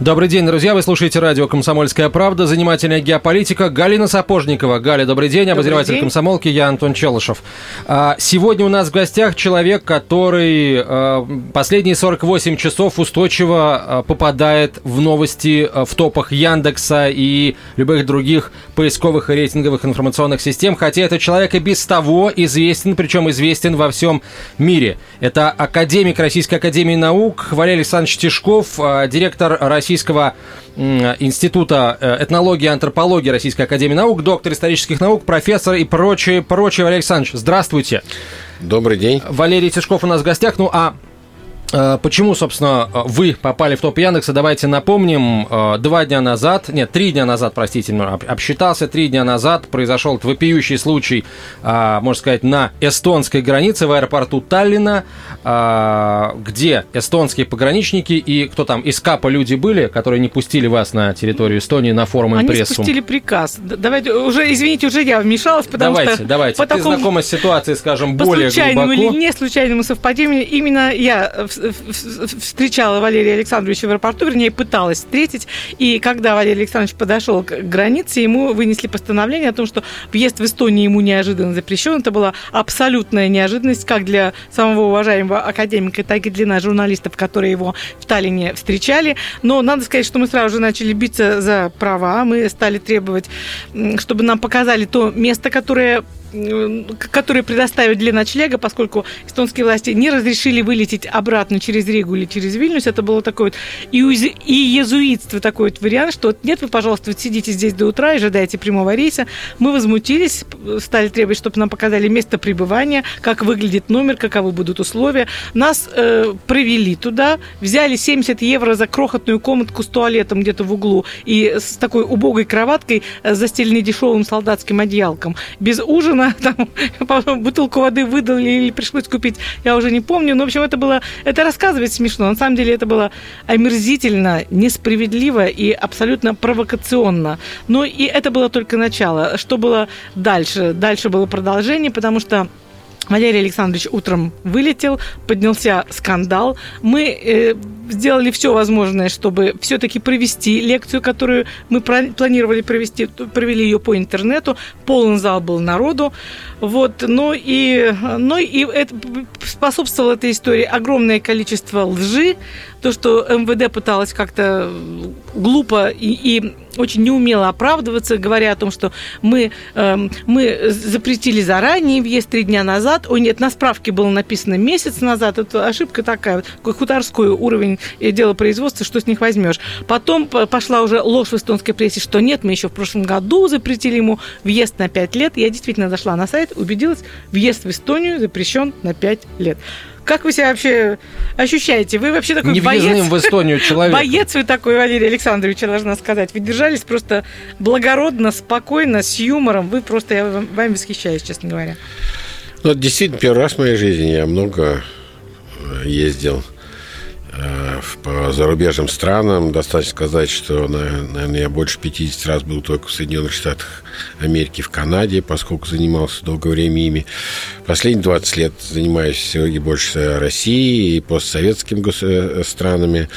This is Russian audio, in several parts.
Добрый день, друзья. Вы слушаете радио «Комсомольская правда». Занимательная геополитика. Галина Сапожникова. Галя, добрый день. Обозреватель день. комсомолки. Я Антон Челышев. А, Сегодня у нас в гостях человек, который а, последние 48 часов устойчиво а, попадает в новости в топах Яндекса и любых других поисковых и рейтинговых информационных систем. Хотя этот человек и без того известен, причем известен во всем мире. Это академик Российской Академии Наук Валерий Александрович Тишков, директор Российского института э, этнологии и антропологии Российской Академии Наук, доктор исторических наук, профессор и прочее, прочее. Валерий Александрович, здравствуйте. Добрый день. Валерий Тишков у нас в гостях. Ну, а Почему, собственно, э, вы попали в топ Яндекса? Давайте напомним. э, Два дня назад, нет, три дня назад, простите, об- обсчитался, три дня назад произошел вопиющий случай, можно сказать, на эстонской границе в аэропорту Таллина, где эстонские пограничники и кто там, из КАПа люди были, которые не пустили вас на территорию Эстонии на форум Они импрессум. спустили приказ. Давайте, уже, извините, уже я вмешалась, потому давайте, что давайте. по Ты такому знакома с ситуацией, скажем, по более случайному глубоко. или не случайному совпадению, именно я э, встречала Валерия Александровича в аэропорту, вернее, пыталась встретить, и когда Валерий Александрович подошел к границе, ему вынесли постановление о том, что въезд в Эстонию ему неожиданно запрещен. Это была абсолютная неожиданность как для самого уважаемого академика, так и для нас, журналистов, которые его в Таллине встречали. Но надо сказать, что мы сразу же начали биться за права, мы стали требовать, чтобы нам показали то место, которое которые предоставят для ночлега, поскольку эстонские власти не разрешили вылететь обратно через Ригу или через Вильнюс. Это было такое вот и, узи- и езуитство такой вот вариант, что нет, вы, пожалуйста, вот сидите здесь до утра и ожидаете прямого рейса. Мы возмутились, стали требовать, чтобы нам показали место пребывания, как выглядит номер, каковы будут условия. Нас э, провели туда, взяли 70 евро за крохотную комнатку с туалетом где-то в углу и с такой убогой кроваткой, э, застеленной дешевым солдатским одеялком. Без ужина, там, по-моему, бутылку воды выдали или пришлось купить, я уже не помню. Но, в общем, это было... Это рассказывать смешно. На самом деле это было омерзительно, несправедливо и абсолютно провокационно. Но и это было только начало. Что было дальше? Дальше было продолжение, потому что Валерий Александрович утром вылетел, поднялся скандал. Мы э, сделали все возможное, чтобы все-таки провести лекцию, которую мы планировали провести, провели ее по интернету. Полный зал был народу. Вот, ну и, ну и это способствовало этой истории огромное количество лжи, то, что МВД пыталась как-то глупо и, и очень неумело оправдываться, говоря о том, что мы, эм, мы запретили заранее въезд три дня назад. Ой, нет, на справке было написано месяц назад. Это ошибка такая, хуторской уровень э, делопроизводства, что с них возьмешь. Потом пошла уже ложь в эстонской прессе, что нет, мы еще в прошлом году запретили ему въезд на 5 лет. Я действительно зашла на сайт, убедилась, въезд в Эстонию запрещен на 5 лет. Как вы себя вообще ощущаете? Вы вообще такой Невъездным боец? в Эстонию человек. Боец вы такой, Валерий Александрович, я должна сказать. Вы держались просто благородно, спокойно, с юмором. Вы просто, я вам- вами восхищаюсь, честно говоря. Ну, это действительно первый раз в моей жизни. Я много э, ездил по зарубежным странам. Достаточно сказать, что, на- наверное, я больше 50 раз был только в Соединенных Штатах Америки, в Канаде, поскольку занимался долгое время ими. Последние 20 лет занимаюсь сегодня больше Россией и постсоветскими э, странами.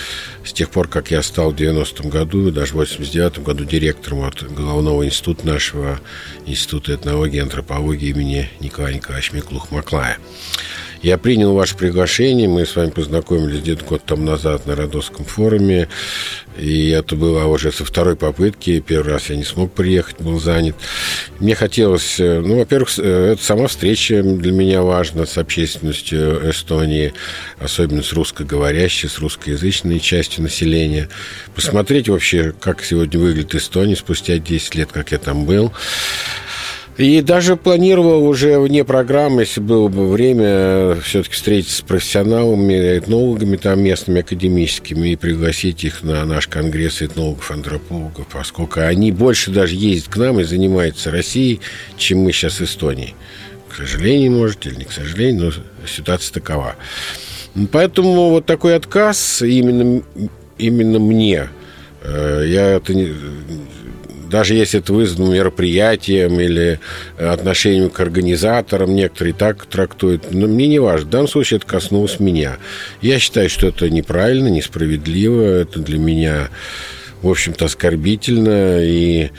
С тех пор, как я стал в 90-м году, даже в 89-м году директором вот, главного института нашего, Института этнологии и антропологии имени Николая Николаевича Миклух-Маклая. Я принял ваше приглашение, мы с вами познакомились где-то год тому назад на Родосском форуме, и это было уже со второй попытки, первый раз я не смог приехать, был занят. Мне хотелось, э, ну, во-первых, э, это сама встреча для меня важна с общественностью Эстонии, особенно с русскоговорящей, с русскоязычной частью населения, посмотреть вообще, как сегодня выглядит Эстония спустя 10 лет, как я там был. И даже планировал уже вне программы, если было бы время, все-таки встретиться с профессионалами, этнологами там местными, академическими, и пригласить их на наш конгресс этнологов-антропологов, поскольку они больше даже ездят к нам и занимаются Россией, чем мы сейчас Эстонией. К сожалению, может, или не к сожалению, но ситуация такова. Поэтому вот такой отказ именно, именно мне, э, я это не, даже если это вызвано мероприятием или отношением к организаторам, некоторые так трактуют, но мне не важно. В данном случае это коснулось меня. Я считаю, что это неправильно, несправедливо, это для меня, в общем-то, оскорбительно, и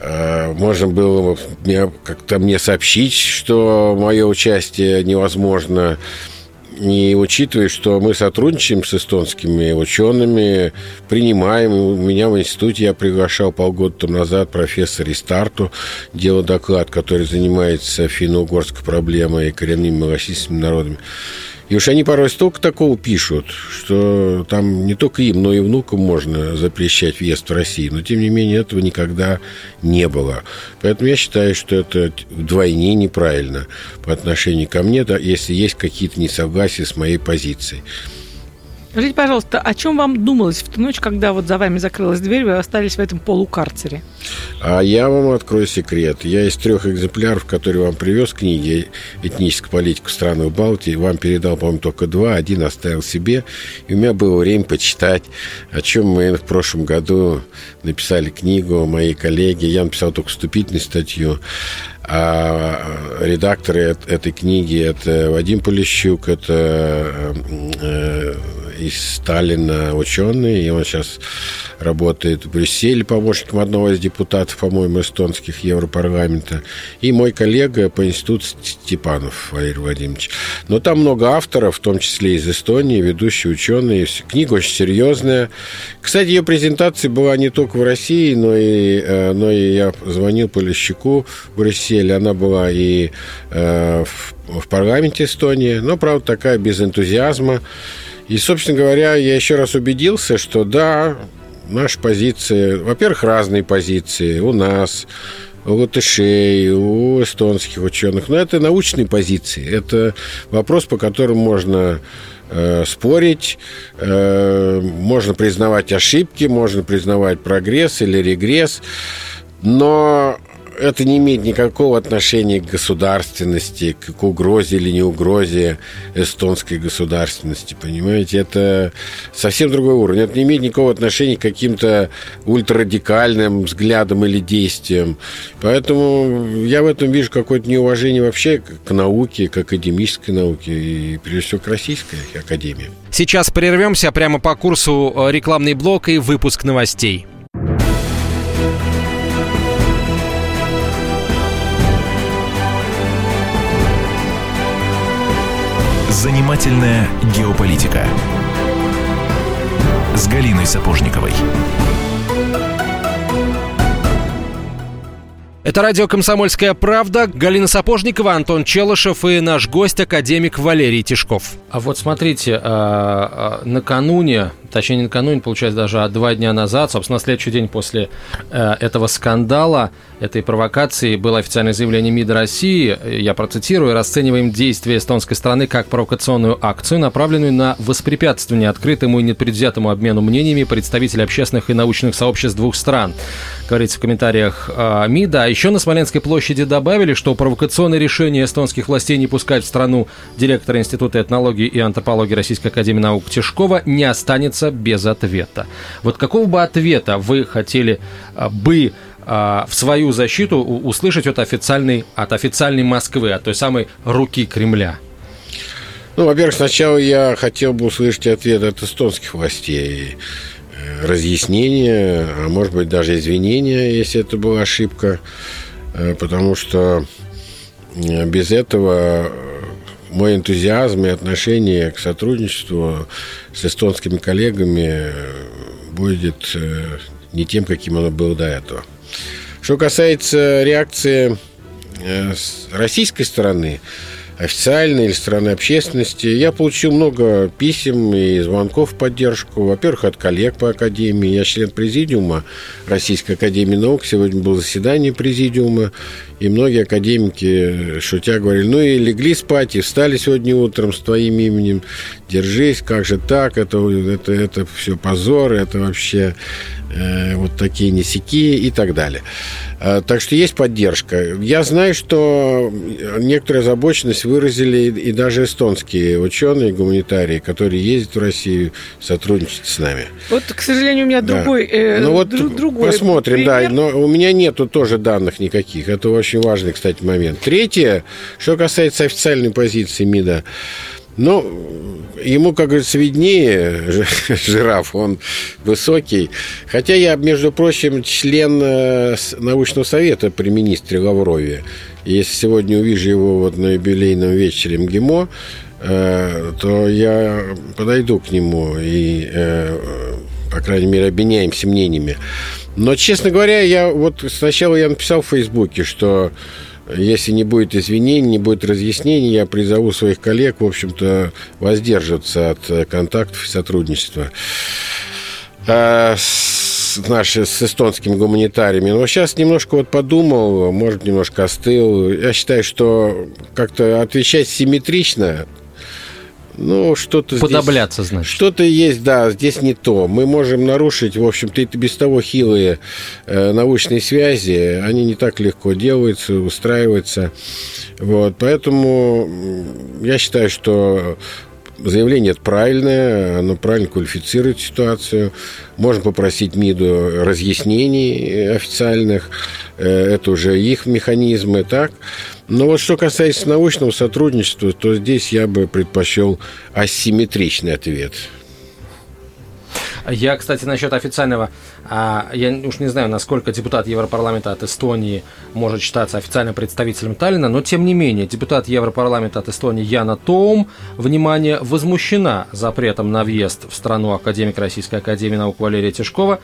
э, можно было как-то мне сообщить, что мое участие невозможно не учитывая, что мы сотрудничаем с эстонскими учеными, принимаем. У меня в институте я приглашал полгода тому назад профессора Истарту, делал доклад, который занимается финно-угорской проблемой и коренными малосийскими народами. И уж они порой столько такого пишут, что там не только им, но и внукам можно запрещать въезд в Россию. Но, тем не менее, этого никогда не было. Поэтому я считаю, что это вдвойне неправильно по отношению ко мне, да, если есть какие-то несогласия с моей позицией. Скажите, пожалуйста, о чем вам думалось в ту ночь, когда вот за вами закрылась дверь, вы остались в этом полукарцере? А я вам открою секрет. Я из трех экземпляров, которые вам привез книги «Этническая политика в странах Балтии», вам передал, по-моему, только два, один оставил себе. И у меня было время почитать, о чем мы в прошлом году написали книгу, мои коллеги. Я написал только вступительную статью. А редакторы этой книги это Вадим Полищук, это э, из Сталина ученый, и он сейчас работает в Брюсселе помощником одного из депутатов, по-моему, эстонских Европарламента, и мой коллега по институту Степанов Валерий Владимирович. Но там много авторов, в том числе из Эстонии, ведущие ученые. Книга очень серьезная. Кстати, ее презентация была не только в России, но и, э, но и я звонил Полищуку в Брюсселе. Она была и э, в, в парламенте Эстонии, но, правда, такая без энтузиазма. И, собственно говоря, я еще раз убедился, что да, наши позиции, во-первых, разные позиции у нас, у латышей, у эстонских ученых. Но это научные позиции. Это вопрос, по которому можно э, спорить, э, можно признавать ошибки, можно признавать прогресс или регресс. Но это не имеет никакого отношения к государственности, к угрозе или не угрозе эстонской государственности, понимаете? Это совсем другой уровень. Это не имеет никакого отношения к каким-то ультрарадикальным взглядам или действиям. Поэтому я в этом вижу какое-то неуважение вообще к науке, к академической науке и, прежде всего, к российской академии. Сейчас прервемся прямо по курсу э, рекламный блок и выпуск новостей. Занимательная геополитика с Галиной Сапожниковой. Это радио «Комсомольская правда». Галина Сапожникова, Антон Челышев и наш гость, академик Валерий Тишков. А вот смотрите, а, а, накануне точнее, не накануне, получается, даже а два дня назад, собственно, следующий день после э, этого скандала, этой провокации, было официальное заявление МИДа России, я процитирую, расцениваем действия эстонской страны как провокационную акцию, направленную на воспрепятствование открытому и непредвзятому обмену мнениями представителей общественных и научных сообществ двух стран, говорится в комментариях э, МИДа. А еще на Смоленской площади добавили, что провокационное решение эстонских властей не пускать в страну директора Института этнологии и антропологии Российской Академии Наук Тишкова не останется без ответа. Вот какого бы ответа вы хотели а, бы в свою защиту услышать от официальной, от официальной Москвы, от той самой руки Кремля? Ну, во-первых, сначала я хотел бы услышать ответ от эстонских властей. Э, разъяснение, а может быть даже извинения, если это была ошибка. Э, потому что э, без этого мой энтузиазм и отношение к сотрудничеству с эстонскими коллегами будет не тем, каким оно было до этого. Что касается реакции э, российской стороны, официальной или стороны общественности. Я получил много писем и звонков в поддержку. Во-первых, от коллег по Академии. Я член Президиума Российской Академии Наук. Сегодня было заседание Президиума. И многие академики, шутя, говорили, ну и легли спать, и встали сегодня утром с твоим именем. Держись, как же так, это, это, это все позор, это вообще э, вот такие несяки и так далее. Э, так что есть поддержка. Я знаю, что некоторую озабоченность выразили и даже эстонские ученые, гуманитарии, которые ездят в Россию, сотрудничают с нами. Вот, к сожалению, у меня Да. другой, э, ну вот дру- другой посмотрим, пример. да. Но у меня нету тоже данных никаких. Это очень важный, кстати, момент. Третье, что касается официальной позиции МИДа. Ну, ему, как говорится, виднее, жи- жираф, он высокий. Хотя я, между прочим, член э, научного совета при министре Лаврове. Если сегодня увижу его вот на юбилейном вечере МГИМО, э, то я подойду к нему и, э, по крайней мере, обменяемся мнениями. Но, честно говоря, я вот сначала я написал в Фейсбуке, что если не будет извинений, не будет разъяснений, я призову своих коллег, в общем-то, воздерживаться от э, контактов и сотрудничества э, с, наши, с эстонскими гуманитариями. Но сейчас немножко вот подумал, может, немножко остыл. Я считаю, что как-то отвечать симметрично, ну, что-то здесь- Подобляться, значит. что-то есть, да, здесь не то. Мы можем нарушить, в общем-то, и без того хилые э, научные связи. Они не так легко делаются, устраиваются. Вот, поэтому я считаю, что заявление это правильное, оно правильно квалифицирует ситуацию. Можно попросить МИДу разъяснений официальных. Э, Это уже их механизмы, так? Но вот что касается научного сотрудничества, то здесь я бы предпочел асимметричный ответ. Я, кстати, насчет официального, а, я уж не знаю, насколько депутат Европарламента от Эстонии может считаться официальным представителем Таллина, но тем не менее, депутат Европарламента от Эстонии Яна Тоум, внимание, возмущена запретом на въезд в страну академик Российской Академии Наук Валерия Тишкова,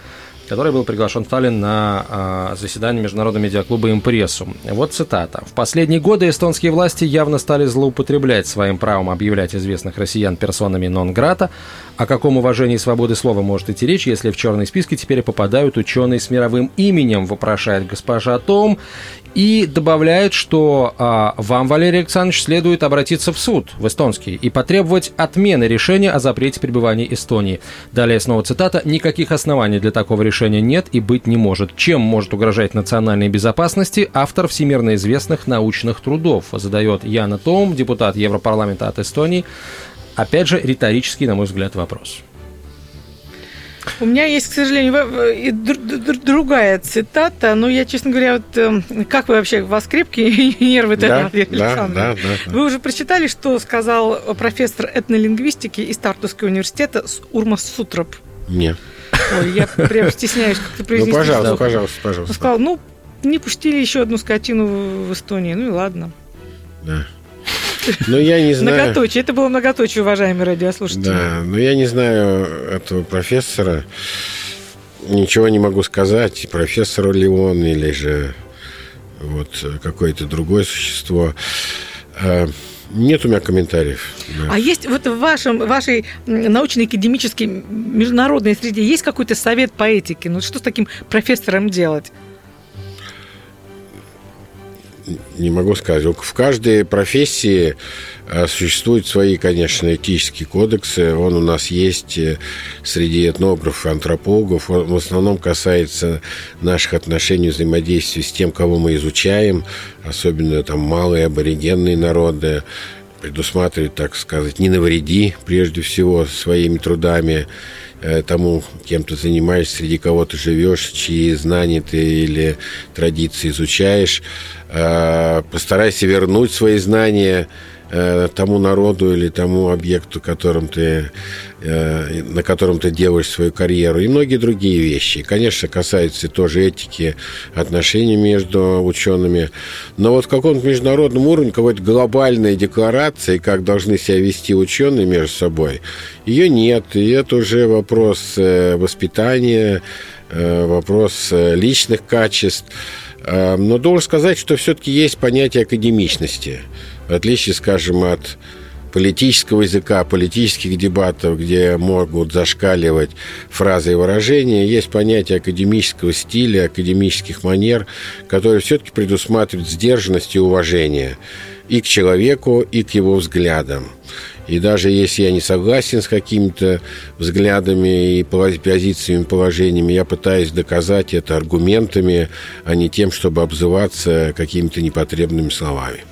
который был приглашен в Таллин на а, заседание Международного медиаклуба «Импрессум». Вот цитата. «В последние годы эстонские власти явно стали злоупотреблять своим правом объявлять известных россиян персонами нон-грата. О каком уважении свободы слова может идти речь, если в черные списки теперь попадают ученые с мировым именем, вопрошает госпожа Том. И добавляет, что а, вам, Валерий Александрович, следует обратиться в суд, в эстонский, и потребовать отмены решения о запрете пребывания Эстонии. Далее снова цитата. «Никаких оснований для такого решения нет и быть не может. Чем может угрожать национальной безопасности автор всемирно известных научных трудов?» Задает Яна Том, депутат Европарламента от Эстонии. Опять же, риторический, на мой взгляд, вопрос. У меня есть, к сожалению, другая цитата, но я, честно говоря, вот эм, как вы вообще, вас крепкие нервы, Да, Валерий да, да, да. Вы уже прочитали, что сказал профессор этнолингвистики из Тартусского университета Урмас Сутроп? Нет. Ой, я прям стесняюсь как-то Ну, произнести. пожалуйста, вслух. пожалуйста, Он пожалуйста. сказал, ну, не пустили еще одну скотину в Эстонии. Ну и ладно. Да. Ну, я не знаю. Многоточие. Это было многоточие, уважаемые радиослушатели. Да, но я не знаю этого профессора. Ничего не могу сказать, профессор ли он, или же вот какое-то другое существо. Э, Нет у меня комментариев. да. А есть вот в вашем, вашей научно-академической международной среде есть какой-то совет по этике? Ну что с таким профессором делать? Не могу сказать. В каждой профессии э, существуют свои, конечно, этические кодексы. Он у нас есть э, среди этнографов, антропологов. Он в основном касается наших отношений, взаимодействия с тем, кого мы изучаем, особенно там малые аборигенные народы предусматривает, так сказать, не навреди, прежде всего, своими трудами тому, кем ты занимаешься, среди кого ты живешь, чьи знания ты или традиции изучаешь. Э, Постарайся вернуть свои знания э, тому народу или тому объекту, которым ты, э, на котором ты делаешь свою карьеру, и многие другие вещи. Конечно, касается тоже этики отношений между учеными. Но вот в каком-то международном уровне, какой-то глобальной декларации, как должны себя вести ученые между собой, ее нет. И это уже вопрос э, воспитания, вопрос личных качеств. Но должен сказать, что все-таки есть понятие академичности. В отличие, скажем, от политического языка, политических дебатов, где могут зашкаливать фразы и выражения, есть понятие академического стиля, академических манер, которые все-таки предусматривают сдержанность и уважение и к человеку, и к его взглядам. И даже если я не согласен с какими-то взглядами и позициями, положениями, я пытаюсь доказать это аргументами, а не тем, чтобы обзываться какими-то непотребными словами.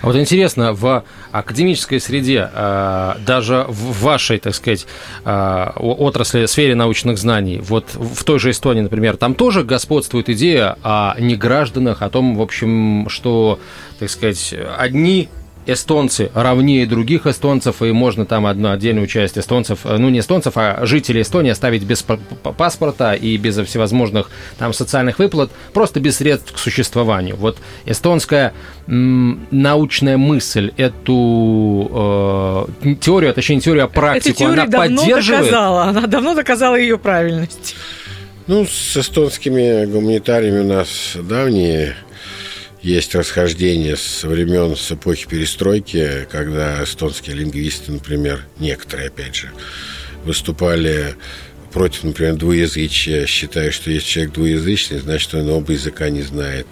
А вот интересно, в академической среде, а, даже в вашей, так сказать, а, отрасли, сфере научных знаний, вот в той же Эстонии, например, там тоже господствует идея о негражданах, о том, в общем, что, так сказать, одни эстонцы равнее других эстонцев, и можно там одну отдельную часть эстонцев, э, ну не эстонцев, а жителей Эстонии оставить без паспорта и без всевозможных там социальных выплат, просто без средств к существованию. Вот эстонская м, научная мысль эту э, теорию, а точнее теорию, а практику, она давно поддерживает? доказала, она давно доказала ее правильность. Ну, с эстонскими гуманитариями у нас давние есть расхождение с времен, с эпохи перестройки, когда эстонские лингвисты, например, некоторые, опять же, выступали против, например, двуязычия, считая, что если человек двуязычный, значит, он оба языка не знает.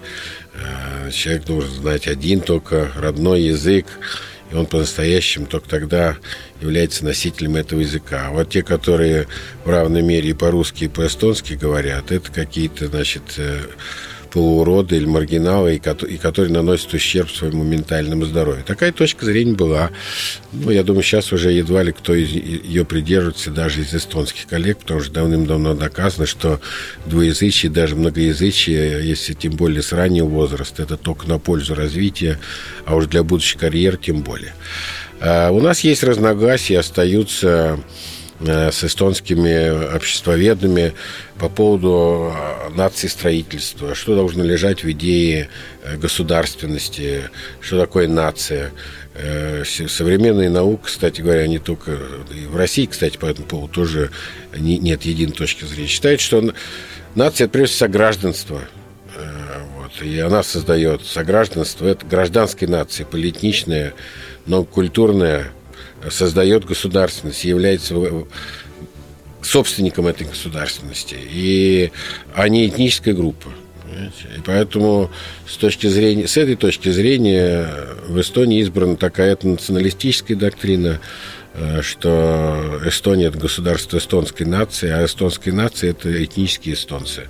А, человек должен знать один только родной язык, и он по-настоящему только тогда является носителем этого языка. А вот те, которые в равной мере и по-русски, и по-эстонски говорят, это какие-то, значит, э, полууроды или маргиналы, и которые наносят ущерб своему ментальному здоровью. Такая точка зрения была. Ну, я думаю, сейчас уже едва ли кто из ее придерживается, даже из эстонских коллег, потому что давным-давно доказано, что двуязычие, даже многоязычие, если тем более с раннего возраста, это только на пользу развития, а уж для будущей карьеры тем более. А у нас есть разногласия, остаются с эстонскими обществоведами по поводу э, нации строительства, что должно лежать в идее э, государственности, что такое нация. Современная наука, кстати говоря, не только и в России, кстати, по этому поводу тоже не, нет единой точки зрения. Считает, что нация это прежде всего гражданство. Вот, и она создает согражданство. Это гражданская нация, политичная, но культурная создает государственность, является собственником этой государственности, и, не этническая группа. И поэтому с, точки зрения, с этой точки зрения в Эстонии избрана такая националистическая доктрина, э, что Эстония – это государство эстонской нации, а эстонская нация – это этнические эстонцы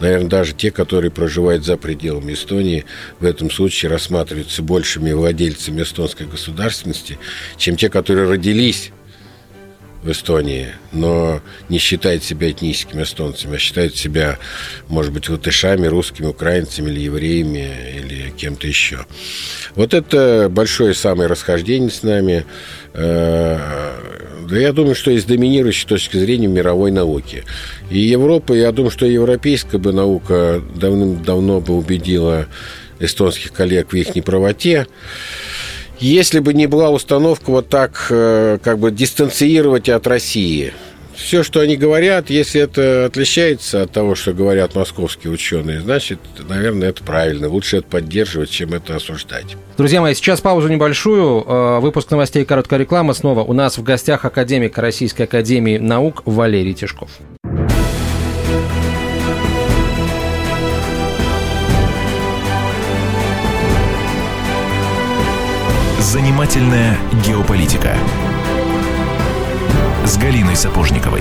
наверное, даже те, которые проживают за пределами Эстонии, в этом случае рассматриваются большими владельцами эстонской государственности, чем те, которые родились в Эстонии, но не считают себя этническими эстонцами, а считают себя, может быть, латышами, русскими, украинцами или евреями или кем-то еще. Вот это большое самое расхождение с нами. Да я думаю, что из доминирующей точки зрения мировой науки. И Европа, я думаю, что европейская бы наука давным-давно бы убедила эстонских коллег в их неправоте. Если бы не была установка вот так э, как бы дистанцировать от России – все, что они говорят, если это отличается от того, что говорят московские ученые, значит, наверное, это правильно. Лучше это поддерживать, чем это осуждать. Друзья мои, сейчас паузу небольшую. Э, выпуск новостей короткая реклама. Снова у нас в гостях академик Российской Академии Наук Валерий Тишков. Занимательная геополитика с Галиной Сапожниковой.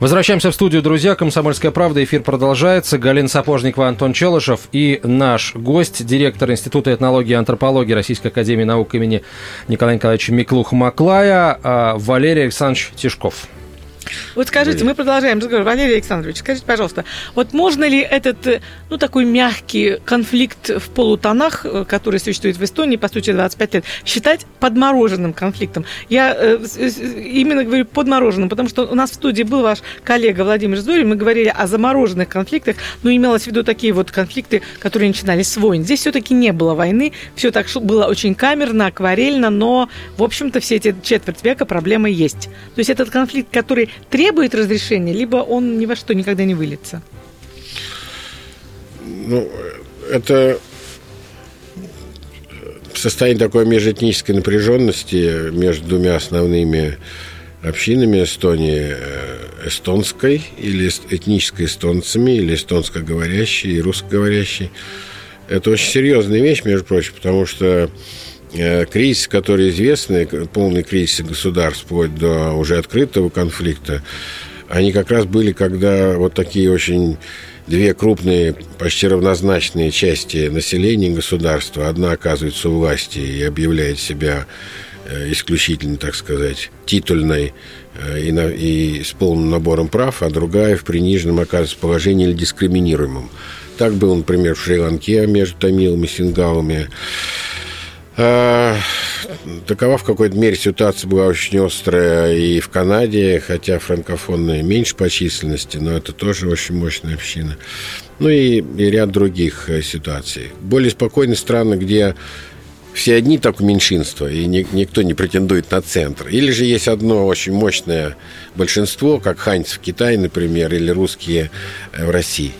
Возвращаемся в студию, друзья. «Комсомольская правда». Эфир продолжается. Галина Сапожникова, Антон Челышев и наш гость, директор Института этнологии и антропологии Российской Академии Наук имени Николая Николаевича Миклуха-Маклая а, Валерий Александрович Тишков. Вот скажите, мы продолжаем разговор. Валерий Александрович, скажите, пожалуйста, вот можно ли этот, э, ну, такой мягкий конфликт в полутонах, э, который существует в Эстонии, по сути, 25 лет, считать подмороженным конфликтом? Я э, именно говорю подмороженным, потому что у нас в студии был ваш коллега Владимир Зорин, мы говорили о замороженных конфликтах, но имелось в виду такие вот конфликты, которые начинались с войн. Здесь все-таки не было войны, все так было очень камерно, акварельно, но, в общем-то, все эти четверть века проблемы есть. То есть этот конфликт, который требует разрешения, либо он ни во что никогда не выльется? Ну, это состояние такой межэтнической напряженности между двумя основными общинами Эстонии, э, эстонской или этнической эстонцами, или эстонско говорящей и русскоговорящей. Это очень серьезная вещь, между прочим, потому что э, кризис, который известный, полный кризис государств, вплоть до уже открытого конфликта, они как раз были, когда вот такие очень две крупные, почти равнозначные части населения государства. Одна оказывается у власти и объявляет себя э, исключительно, так сказать, титульной э, и, на, и с полным набором прав, а другая в приниженном оказывается положении или дискриминируемом. Так было, например, в Шри-Ланке между тамилами и сингалами. А, такова в какой-то мере ситуация была очень острая и в Канаде, хотя франкофонная меньше по численности, но это тоже очень мощная община. Ну и, и ряд других э, ситуаций. Более спокойные страны, где все одни так меньшинства, и ни, никто не претендует на центр. Или же есть одно очень мощное большинство, как ханьцы в Китае, например, или русские э, в России.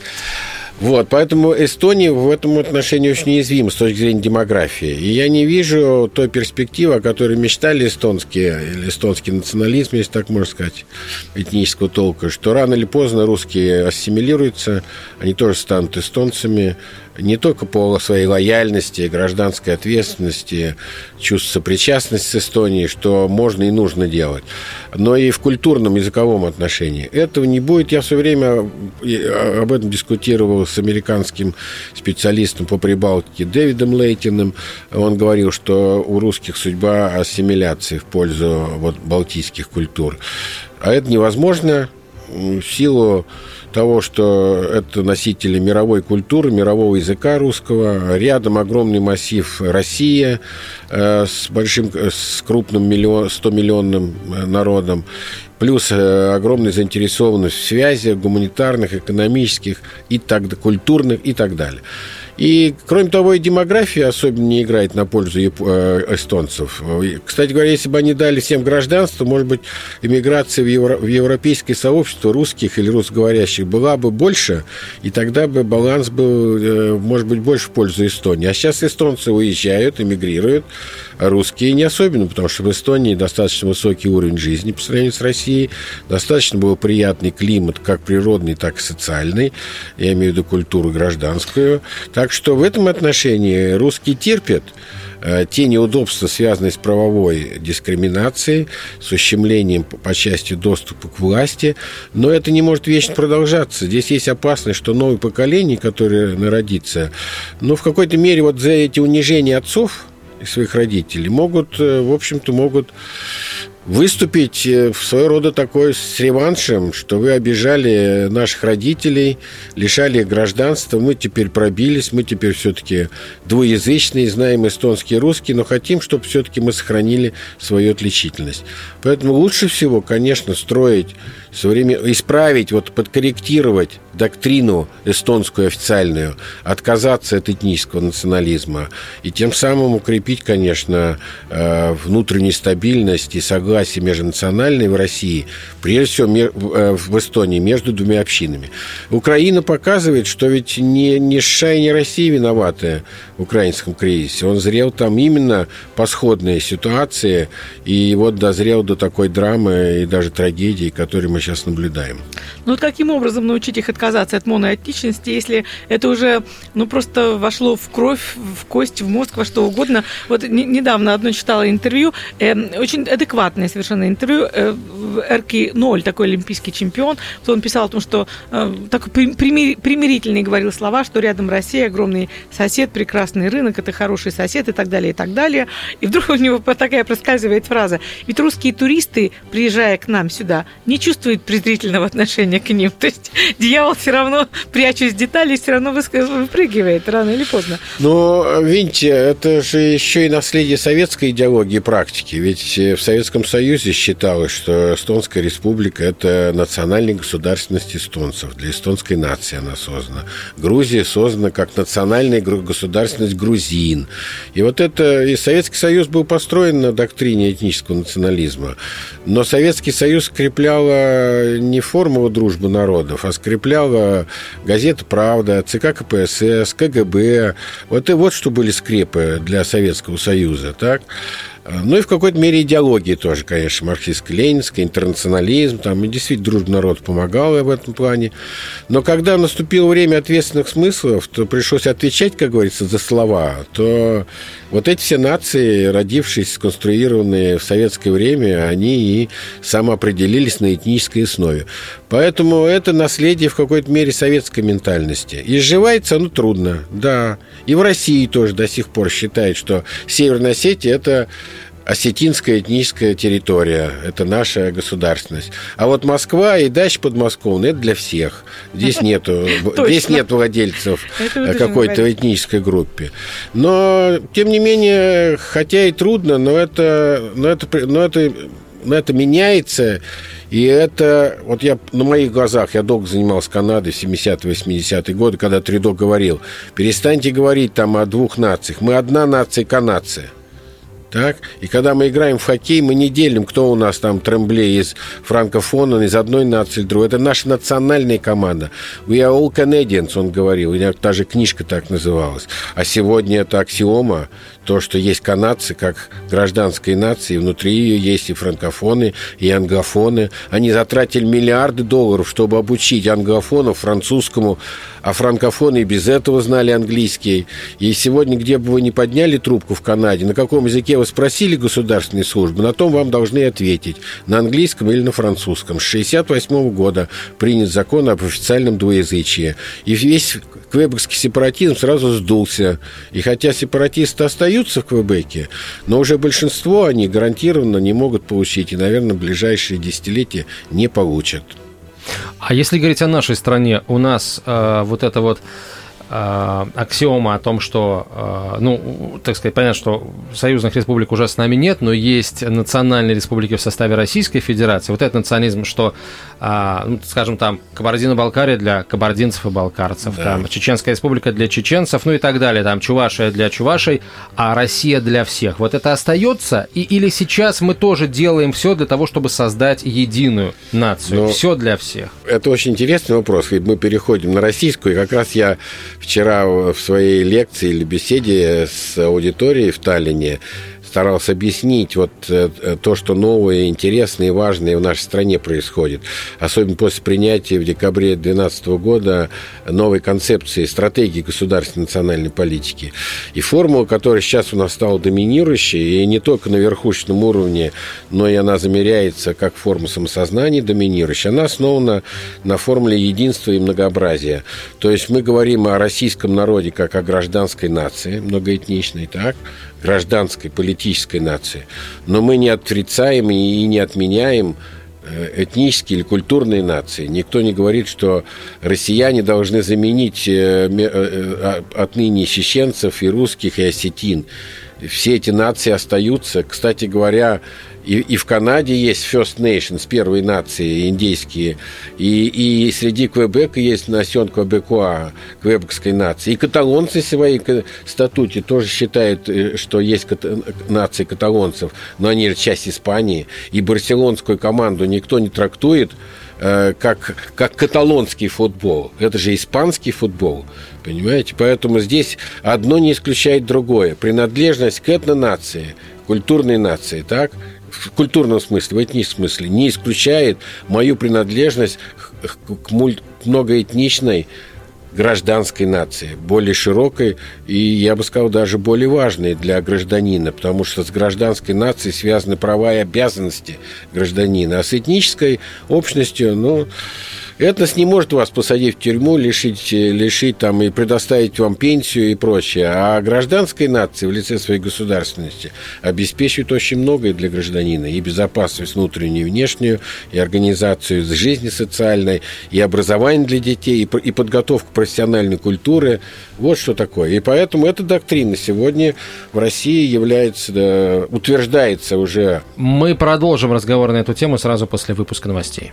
Вот, поэтому Эстония в этом отношении очень уязвима с точки зрения демографии. И я не вижу той перспективы, о которой мечтали эстонские, или эстонский национализм, если так можно сказать, этнического толка, что рано или поздно русские ассимилируются, они тоже станут эстонцами, не только по своей лояльности, гражданской ответственности, чувству сопричастности с Эстонией, что можно и нужно делать, но и в культурном языковом отношении. Этого не будет. Я все время об этом дискутировал с американским специалистом по Прибалтике Дэвидом Лейтиным. Он говорил, что у русских судьба ассимиляции в пользу вот, балтийских культур. А это невозможно в силу того, что это носители мировой культуры, мирового языка русского. Рядом огромный массив Россия э, с большим, с крупным миллион, 100-миллионным э, народом плюс э, огромная заинтересованность в связи гуманитарных, экономических и так культурных и так далее. И, кроме того, и демография особенно не играет на пользу э, эстонцев. Кстати говоря, если бы они дали всем гражданство, может быть, иммиграция в, евро, в европейское сообщество русских или русскоговорящих была бы больше, и тогда бы баланс был, э, может быть, больше в пользу Эстонии. А сейчас эстонцы уезжают, эмигрируют, русские не особенно, потому что в Эстонии достаточно высокий уровень жизни по сравнению с Россией, достаточно был приятный климат, как природный, так и социальный, я имею в виду культуру гражданскую. Так что в этом отношении русские терпят э, те неудобства, связанные с правовой дискриминацией, с ущемлением по части доступа к власти, но это не может вечно продолжаться. Здесь есть опасность, что новое поколение, которое народится, ну, в какой-то мере вот за эти унижения отцов, своих родителей, могут, э, в общем-то, могут выступить э, в своего рода такой с реваншем, что вы обижали наших родителей, лишали их гражданства, мы теперь пробились, мы теперь все-таки двуязычные, знаем эстонский и русский, но хотим, чтобы все-таки мы сохранили свою отличительность. Поэтому лучше всего, конечно, строить современ... исправить, вот подкорректировать доктрину эстонскую официальную, отказаться от этнического национализма и тем самым укрепить, конечно, э, внутреннюю стабильность и согласие межнациональное в России, прежде всего э, в Эстонии, между двумя общинами. Украина показывает, что ведь не, не США и не Россия виноваты украинском кризисе. Он зрел там именно по сходной ситуации, и вот дозрел до такой драмы и даже трагедии, которую мы сейчас наблюдаем. Ну вот каким образом научить их отказаться от моноэтничности, если это уже ну просто вошло в кровь, в кость, в мозг, во что угодно. Вот не, недавно одно читала интервью, э, очень адекватное совершенно интервью, э, Эрки Ноль, такой олимпийский чемпион, вот он писал о том, что э, такой примир, примирительный говорил слова, что рядом Россия, огромный сосед, прекрасный рынок, это хороший сосед и так далее, и так далее. И вдруг у него такая проскальзывает фраза, ведь русские туристы, приезжая к нам сюда, не чувствуют презрительного отношения к ним. То есть дьявол все равно, прячась детали, все равно выпрыгивает рано или поздно. Но, видите, это же еще и наследие советской идеологии и практики. Ведь в Советском Союзе считалось, что Эстонская республика – это национальная государственность эстонцев. Для эстонской нации она создана. Грузия создана как национальная государственность грузин. И вот это... И Советский Союз был построен на доктрине этнического национализма. Но Советский Союз скрепляла не формула дружбы народов, а скрепляла газета «Правда», ЦК КПСС, КГБ. Вот и вот что были скрепы для Советского Союза, так? Ну и в какой-то мере идеологии тоже, конечно, марксистско-ленинская, интернационализм, там и действительно дружбный народ помогал в этом плане. Но когда наступило время ответственных смыслов, то пришлось отвечать, как говорится, за слова, то вот эти все нации, родившись, сконструированные в советское время, они и самоопределились на этнической основе. Поэтому это наследие в какой-то мере советской ментальности. Изживается оно трудно, да. И в России тоже до сих пор считают, что Северная Осетия – это осетинская этническая территория. Это наша государственность. А вот Москва и дальше подмосковная – это для всех. Здесь нету, здесь нет владельцев какой-то этнической группе. Но, тем не менее, хотя и трудно, но это, но это, но это, но это меняется. И это, вот я на моих глазах, я долго занимался Канадой в 70-е, 80-е годы, когда Тридо говорил, перестаньте говорить там о двух нациях, мы одна нация, канация. Так? И когда мы играем в хоккей, мы не делим, кто у нас там Трембле из франкофона, из одной нации, другой. Это наша национальная команда. We are all Canadians, он говорил. И даже книжка так называлась. А сегодня это аксиома, то, что есть канадцы как гражданская нация, и внутри ее есть и франкофоны, и англофоны. Они затратили миллиарды долларов, чтобы обучить англофонов французскому, а франкофоны и без этого знали английский. И сегодня, где бы вы ни подняли трубку в Канаде, на каком языке вы спросили государственные службы, на том вам должны ответить, на английском или на французском. С 1968 года принят закон об официальном двуязычии. И весь квебекский сепаратизм сразу сдулся. И хотя сепаратисты остаются в Квебеке, но уже большинство они гарантированно не могут получить и, наверное, в ближайшие десятилетия не получат. А если говорить о нашей стране, у нас э, вот это вот аксиома о том, что, э, ну, так сказать, понятно, что союзных республик уже с нами нет, но есть национальные республики в составе Российской Федерации. Вот этот национализм, что, э, ну, скажем, там, Кабардино-Балкария для кабардинцев и балкарцев, да. там, Чеченская республика для чеченцев, ну и так далее, там, Чувашия для чувашей, а Россия для всех. Вот это остается? И, или сейчас мы тоже делаем все для того, чтобы создать единую нацию? Но все для всех? Это очень интересный вопрос. Мы переходим на российскую, и как раз я вчера в своей лекции или беседе с аудиторией в Таллине старался объяснить вот э, то, что новое, интересное и важное в нашей стране происходит. Особенно после принятия в декабре 2012 года новой концепции стратегии государственной национальной политики. И формула, которая сейчас у нас стала доминирующей, и не только на верхушечном уровне, но и она замеряется как форма самосознания доминирующая, она основана на формуле единства и многообразия. То есть мы говорим о российском народе как о гражданской нации, многоэтничной, так, гражданской, политической нации. Но мы не отрицаем и не отменяем э, этнические или культурные нации. Никто не говорит, что россияне должны заменить э, э, отныне чеченцев и русских, и осетин. Все эти нации остаются. Кстати говоря, и, и в Канаде есть First Nations, первые нации индейские. И, и среди Квебека есть насен Квебекуа, квебекской нации. И каталонцы в своей статуте тоже считают, э, что есть нации каталонцев, но они часть Испании. И барселонскую команду никто не трактует э, как, как каталонский футбол. Это же испанский футбол. Понимаете? Поэтому здесь одно не исключает другое. Принадлежность к этнонации, культурной нации, так, в культурном смысле, в этническом смысле, не исключает мою принадлежность к многоэтничной гражданской нации, более широкой и, я бы сказал, даже более важной для гражданина, потому что с гражданской нацией связаны права и обязанности гражданина, а с этнической общностью, ну, Этнос не может вас посадить в тюрьму, лишить, лишить там и предоставить вам пенсию и прочее. А гражданской нации в лице своей государственности обеспечивает очень многое для гражданина. И безопасность внутреннюю и внешнюю, и организацию жизни социальной, и образование для детей, и, и подготовку профессиональной культуры. Вот что такое. И поэтому эта доктрина сегодня в России является, да, утверждается уже. Мы продолжим разговор на эту тему сразу после выпуска новостей.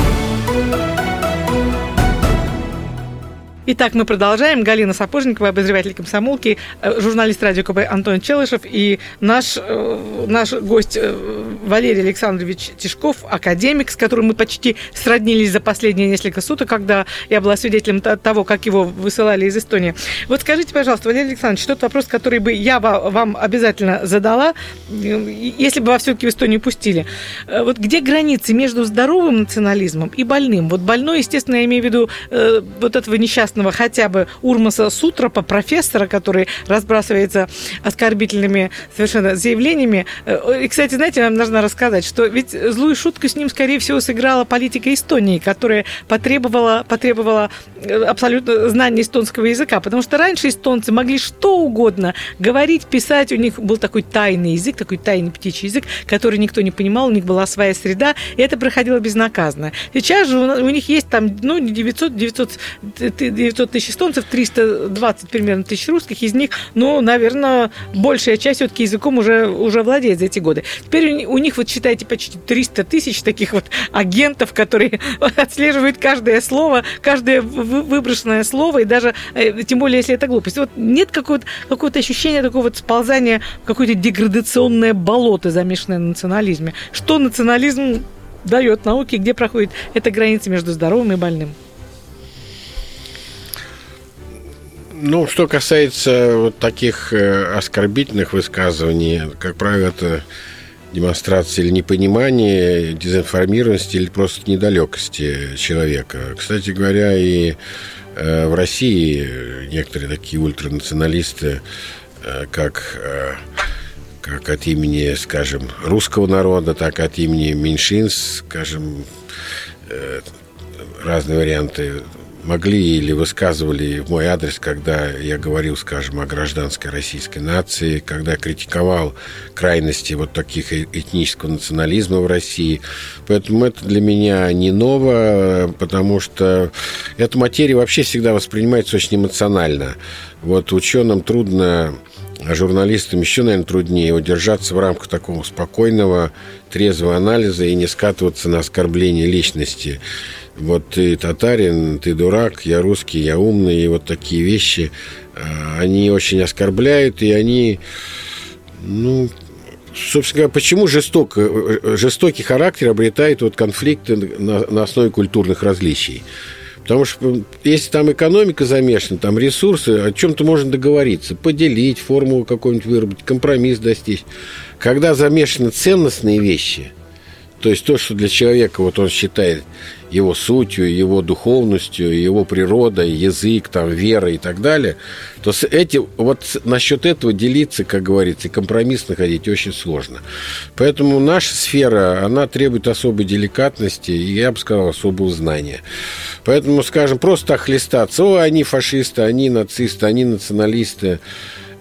Итак, мы продолжаем. Галина Сапожникова, обозреватель комсомолки, э, журналист радио КБ Антон Челышев и наш, э, наш гость э, Валерий Александрович Тишков, академик, с которым мы почти сроднились за последние несколько суток, когда я была свидетелем того, как его высылали из Эстонии. Вот скажите, пожалуйста, Валерий Александрович, тот вопрос, который бы я вам обязательно задала, если бы вас все-таки в Эстонию пустили. Вот где границы между здоровым национализмом и больным? Вот больной, естественно, я имею в виду вот этого несчастного хотя бы Урмаса Сутрапа, профессора, который разбрасывается оскорбительными совершенно заявлениями. Э, и, кстати, знаете, нам нужно рассказать, что ведь злую шутку с ним, скорее всего, сыграла политика Эстонии, которая потребовала, потребовала э, абсолютно знания эстонского языка, потому что раньше эстонцы могли что угодно говорить, писать, у них был такой тайный язык, такой тайный птичий язык, который никто не понимал, у них была своя среда, и это проходило безнаказанно. Сейчас же у них есть там, ну, 900, 900, 900 тысяч эстонцев, 320 примерно тысяч русских, из них, ну, наверное, большая часть все-таки языком уже, уже владеет за эти годы. Теперь у них, вот считайте, почти 300 тысяч таких вот агентов, которые отслеживают каждое слово, каждое выброшенное слово, и даже, э, тем более, если это глупость. Вот нет какого-то какого ощущения такого вот сползания в какое-то деградационное болото, замешанное на национализме. Что национализм дает науке, где проходит эта граница между здоровым и больным? Ну, что касается вот таких э, оскорбительных высказываний, как правило, это демонстрация или непонимания, дезинформированности или просто недалекости человека. Кстати говоря, и э, в России некоторые такие ультранационалисты, э, как, как от имени, скажем, русского народа, так и от имени меньшинств, скажем, разные варианты могли или высказывали в мой адрес, когда я говорил, скажем, о гражданской российской нации, когда критиковал крайности вот таких э, этнического национализма в России. Поэтому это для меня не ново, потому что эта материя вообще всегда воспринимается очень эмоционально. Вот ученым трудно а журналистам еще, наверное, труднее удержаться в рамках такого спокойного, трезвого анализа и не скатываться на оскорбление личности вот ты татарин, ты дурак, я русский, я умный, и вот такие вещи, а, они очень оскорбляют, и они, ну, собственно говоря, почему жесток, жестокий характер обретает вот конфликты на, на основе культурных различий? Потому что если там экономика замешана, там ресурсы, о чем-то можно договориться, поделить, формулу какую-нибудь выработать, компромисс достичь. Когда замешаны ценностные вещи, то есть то, что для человека вот он считает его сутью, его духовностью, его природой, язык, там, вера и так далее, то с эти, вот насчет этого делиться, как говорится, и компромисс находить очень сложно. Поэтому наша сфера, она требует особой деликатности и, я бы сказал, особого знания. Поэтому, скажем, просто так хлестаться, о, они фашисты, они нацисты, они националисты,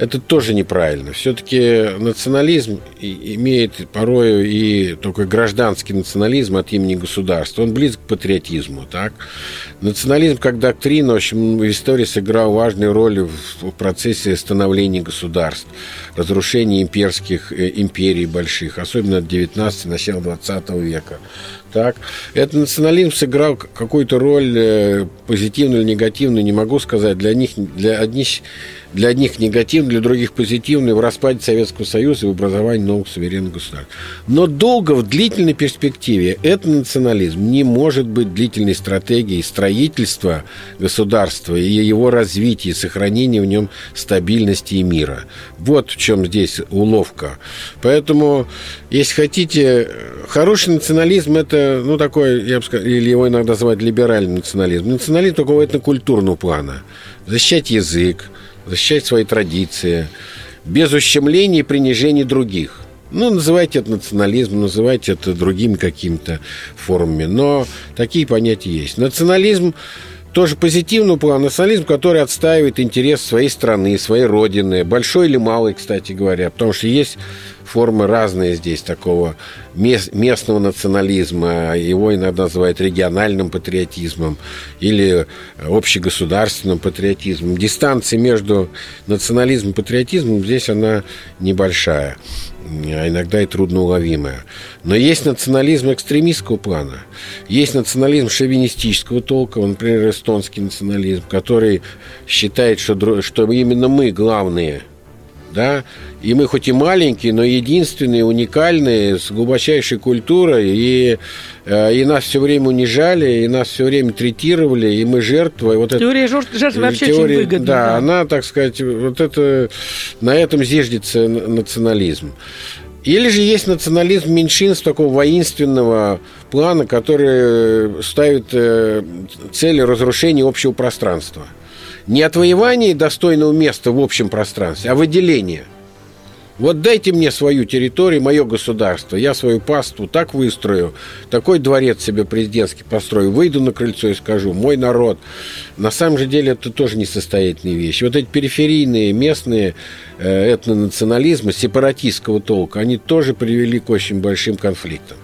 это тоже неправильно. Все-таки национализм имеет порою и такой гражданский национализм от имени государства. Он близок к патриотизму. Так? Национализм как доктрина в, общем, в истории сыграл важную роль в процессе становления государств, разрушения имперских э, империй больших, особенно от 19 начала 20 века. Так. Этот национализм сыграл какую-то роль э, позитивную или негативную, не могу сказать. Для них, для одних для одних негативный, для других позитивный в распаде Советского Союза и в образовании новых суверенных государств. Но долго в длительной перспективе этот национализм не может быть длительной стратегией строительства государства и его развития, сохранения в нем стабильности и мира. Вот в чем здесь уловка. Поэтому, если хотите, хороший национализм – это, ну, такой, я бы сказал, или его иногда называют либеральный национализм. Национализм такого этнокультурного плана. Защищать язык, защищать свои традиции, без ущемления и принижения других. Ну, называйте это национализмом, называйте это другими какими-то формами, но такие понятия есть. Национализм тоже позитивный план, национализм, который отстаивает интерес своей страны, своей родины, большой или малый, кстати говоря, потому что есть формы разные здесь такого местного национализма, его иногда называют региональным патриотизмом или общегосударственным патриотизмом. Дистанция между национализмом и патриотизмом здесь она небольшая. а иногда и трудноуловимое. Но есть национализм экстремистского плана, есть национализм шовинистического толка, например, эстонский национализм, который считает, что, что именно мы главные – да, и мы хоть и маленькие, но единственные, уникальные, с глубочайшей культурой, и, э, и нас все время унижали, и нас все время третировали, и мы жертвы. Вот теория это, жертвы вообще теория, очень выгодна. Да, да, она, так сказать, вот это, на этом зиждется национализм. Или же есть национализм меньшинств такого воинственного плана, который ставит э, цели разрушения общего пространства – не отвоевание достойного места в общем пространстве, а выделение. Вот дайте мне свою территорию, мое государство, я свою паству так выстрою, такой дворец себе президентский построю, выйду на крыльцо и скажу, мой народ. На самом же деле это тоже несостоятельные вещи. Вот эти периферийные, местные э, этнонационализмы сепаратистского толка, они тоже привели к очень большим конфликтам.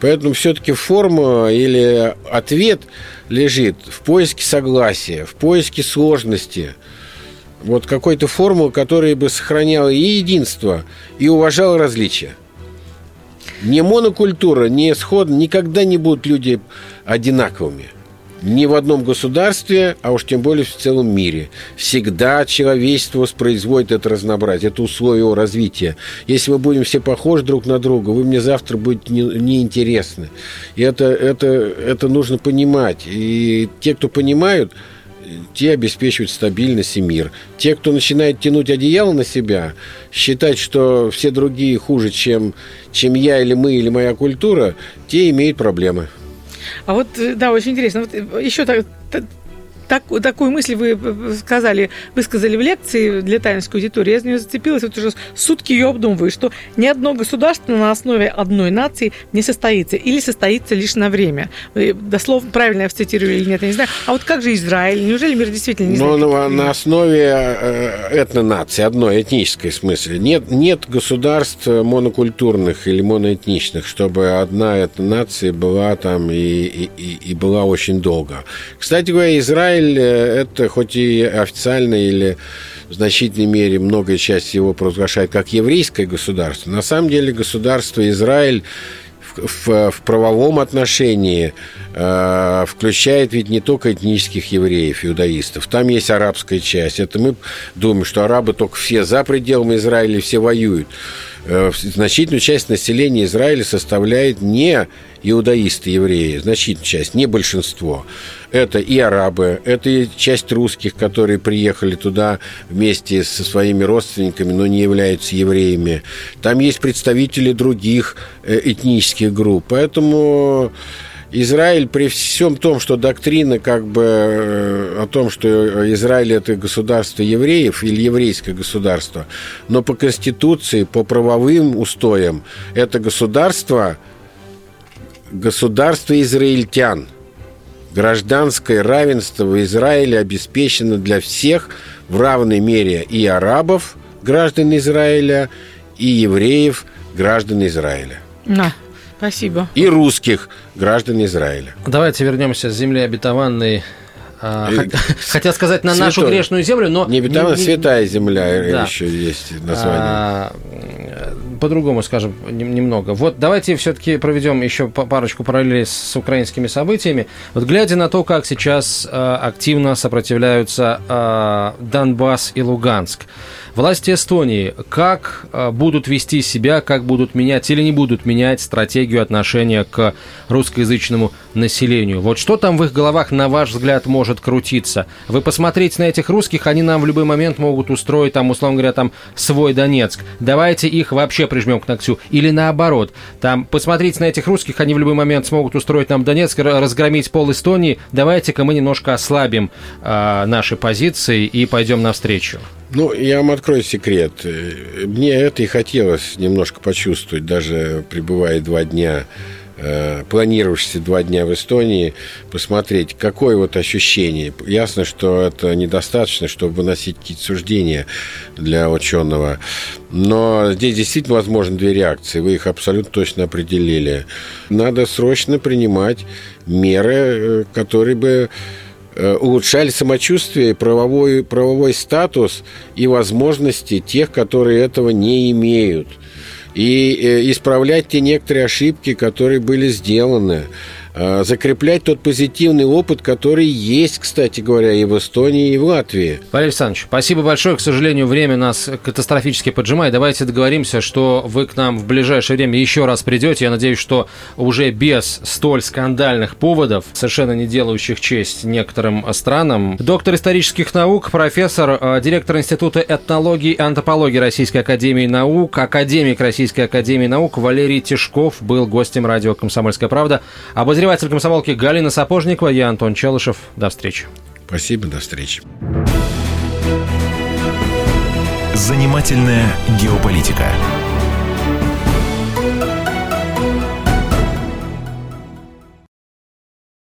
Поэтому все-таки форма или ответ лежит в поиске согласия, в поиске сложности. Вот какой-то формулы, которая бы сохраняла и единство, и уважала различия. Не монокультура, не сход, никогда не будут люди одинаковыми – ни в одном государстве, а уж тем более в целом мире. Всегда человечество воспроизводит это разнообразие, это условие его развития. Если мы будем все похожи друг на друга, вы мне завтра будете неинтересны. Не и это, это, это нужно понимать. И те, кто понимают, те обеспечивают стабильность и мир. Те, кто начинает тянуть одеяло на себя, считать, что все другие хуже, чем, чем я или мы, или моя культура, те имеют проблемы. А вот, э, да, очень интересно. Вот э, еще так, так, такую мысль вы э, сказали, высказали в лекции для тайнской аудитории. Я за нее зацепилась, вот уже сутки ее обдумываю, что ни одно государство на основе одной нации не состоится или состоится лишь на время. Дословно, правильно я цитирую или нет, я не знаю. А вот как же Израиль? Неужели мир действительно не знает? Ну, на основе этнонации, одной этнической смысле. Нет, нет государств монокультурных или моноэтничных, чтобы одна этнонация была там и, и, и была очень долго. Кстати говоря, Израиль Израиль э, это хоть и официально или в значительной мере многая часть его провозглашает как еврейское государство. На самом деле государство Израиль в, в правовом отношении э, включает ведь не только этнических евреев, иудаистов. Там есть арабская часть. Это мы думаем, что арабы только все за пределами Израиля, все воюют. Э, значительную часть населения Израиля составляет не иудаисты, евреи, значительную часть, не большинство. Это и арабы, это и часть русских, которые приехали туда вместе со своими родственниками, но не являются евреями. Там есть представители других э, этнических групп. Поэтому Израиль при всем том, что доктрина как бы э, о том, что Израиль это государство евреев или еврейское государство, но по конституции, по правовым устоям это государство государство израильтян. Гражданское равенство в Израиле обеспечено для всех в равной мере и арабов, граждан Израиля, и евреев, граждан Израиля. Да. Спасибо. И русских граждан Израиля. Давайте вернемся с земли обетованной а, хотел сказать на нашу грешную землю, но... Не обетованная, не, святая земля да. еще есть название. А, по-другому скажем немного. Вот давайте все-таки проведем еще парочку параллелей с украинскими событиями. Вот глядя на то, как сейчас а, активно сопротивляются Донбасс и Луганск, Власти Эстонии как э, будут вести себя, как будут менять или не будут менять стратегию отношения к русскоязычному населению? Вот что там в их головах, на ваш взгляд, может крутиться? Вы посмотрите на этих русских, они нам в любой момент могут устроить, там, условно говоря, там, свой Донецк. Давайте их вообще прижмем к ногтю. Или наоборот, там, посмотрите на этих русских, они в любой момент смогут устроить нам Донецк, разгромить пол Эстонии. Давайте-ка мы немножко ослабим э, наши позиции и пойдем навстречу. Ну, я вам открою секрет. Мне это и хотелось немножко почувствовать, даже пребывая два дня э, планировавшиеся два дня в Эстонии, посмотреть, какое вот ощущение. Ясно, что это недостаточно, чтобы выносить какие-то суждения для ученого. Но здесь действительно возможны две реакции. Вы их абсолютно точно определили. Надо срочно принимать меры, э, которые бы улучшали самочувствие, правовой, правовой статус и возможности тех, которые этого не имеют. и э, исправлять те некоторые ошибки, которые были сделаны. Э, закреплять тот позитивный опыт, который есть, кстати говоря, и в Эстонии, и в Латвии. Валерий Александрович, спасибо большое. К сожалению, время нас катастрофически поджимает. Давайте договоримся, что вы к нам в ближайшее время еще раз придете. Я надеюсь, что уже без столь скандальных поводов, совершенно не делающих честь некоторым странам. Доктор исторических наук, профессор, э, директор Института этнологии и антропологии Российской Академии Наук, академик Российской Академии Наук Валерий Тишков был гостем радио «Комсомольская правда». Обозреватель Обозреватель комсомолки Галина Сапожникова, я Антон Челышев. До встречи. Спасибо, до встречи. Занимательная геополитика.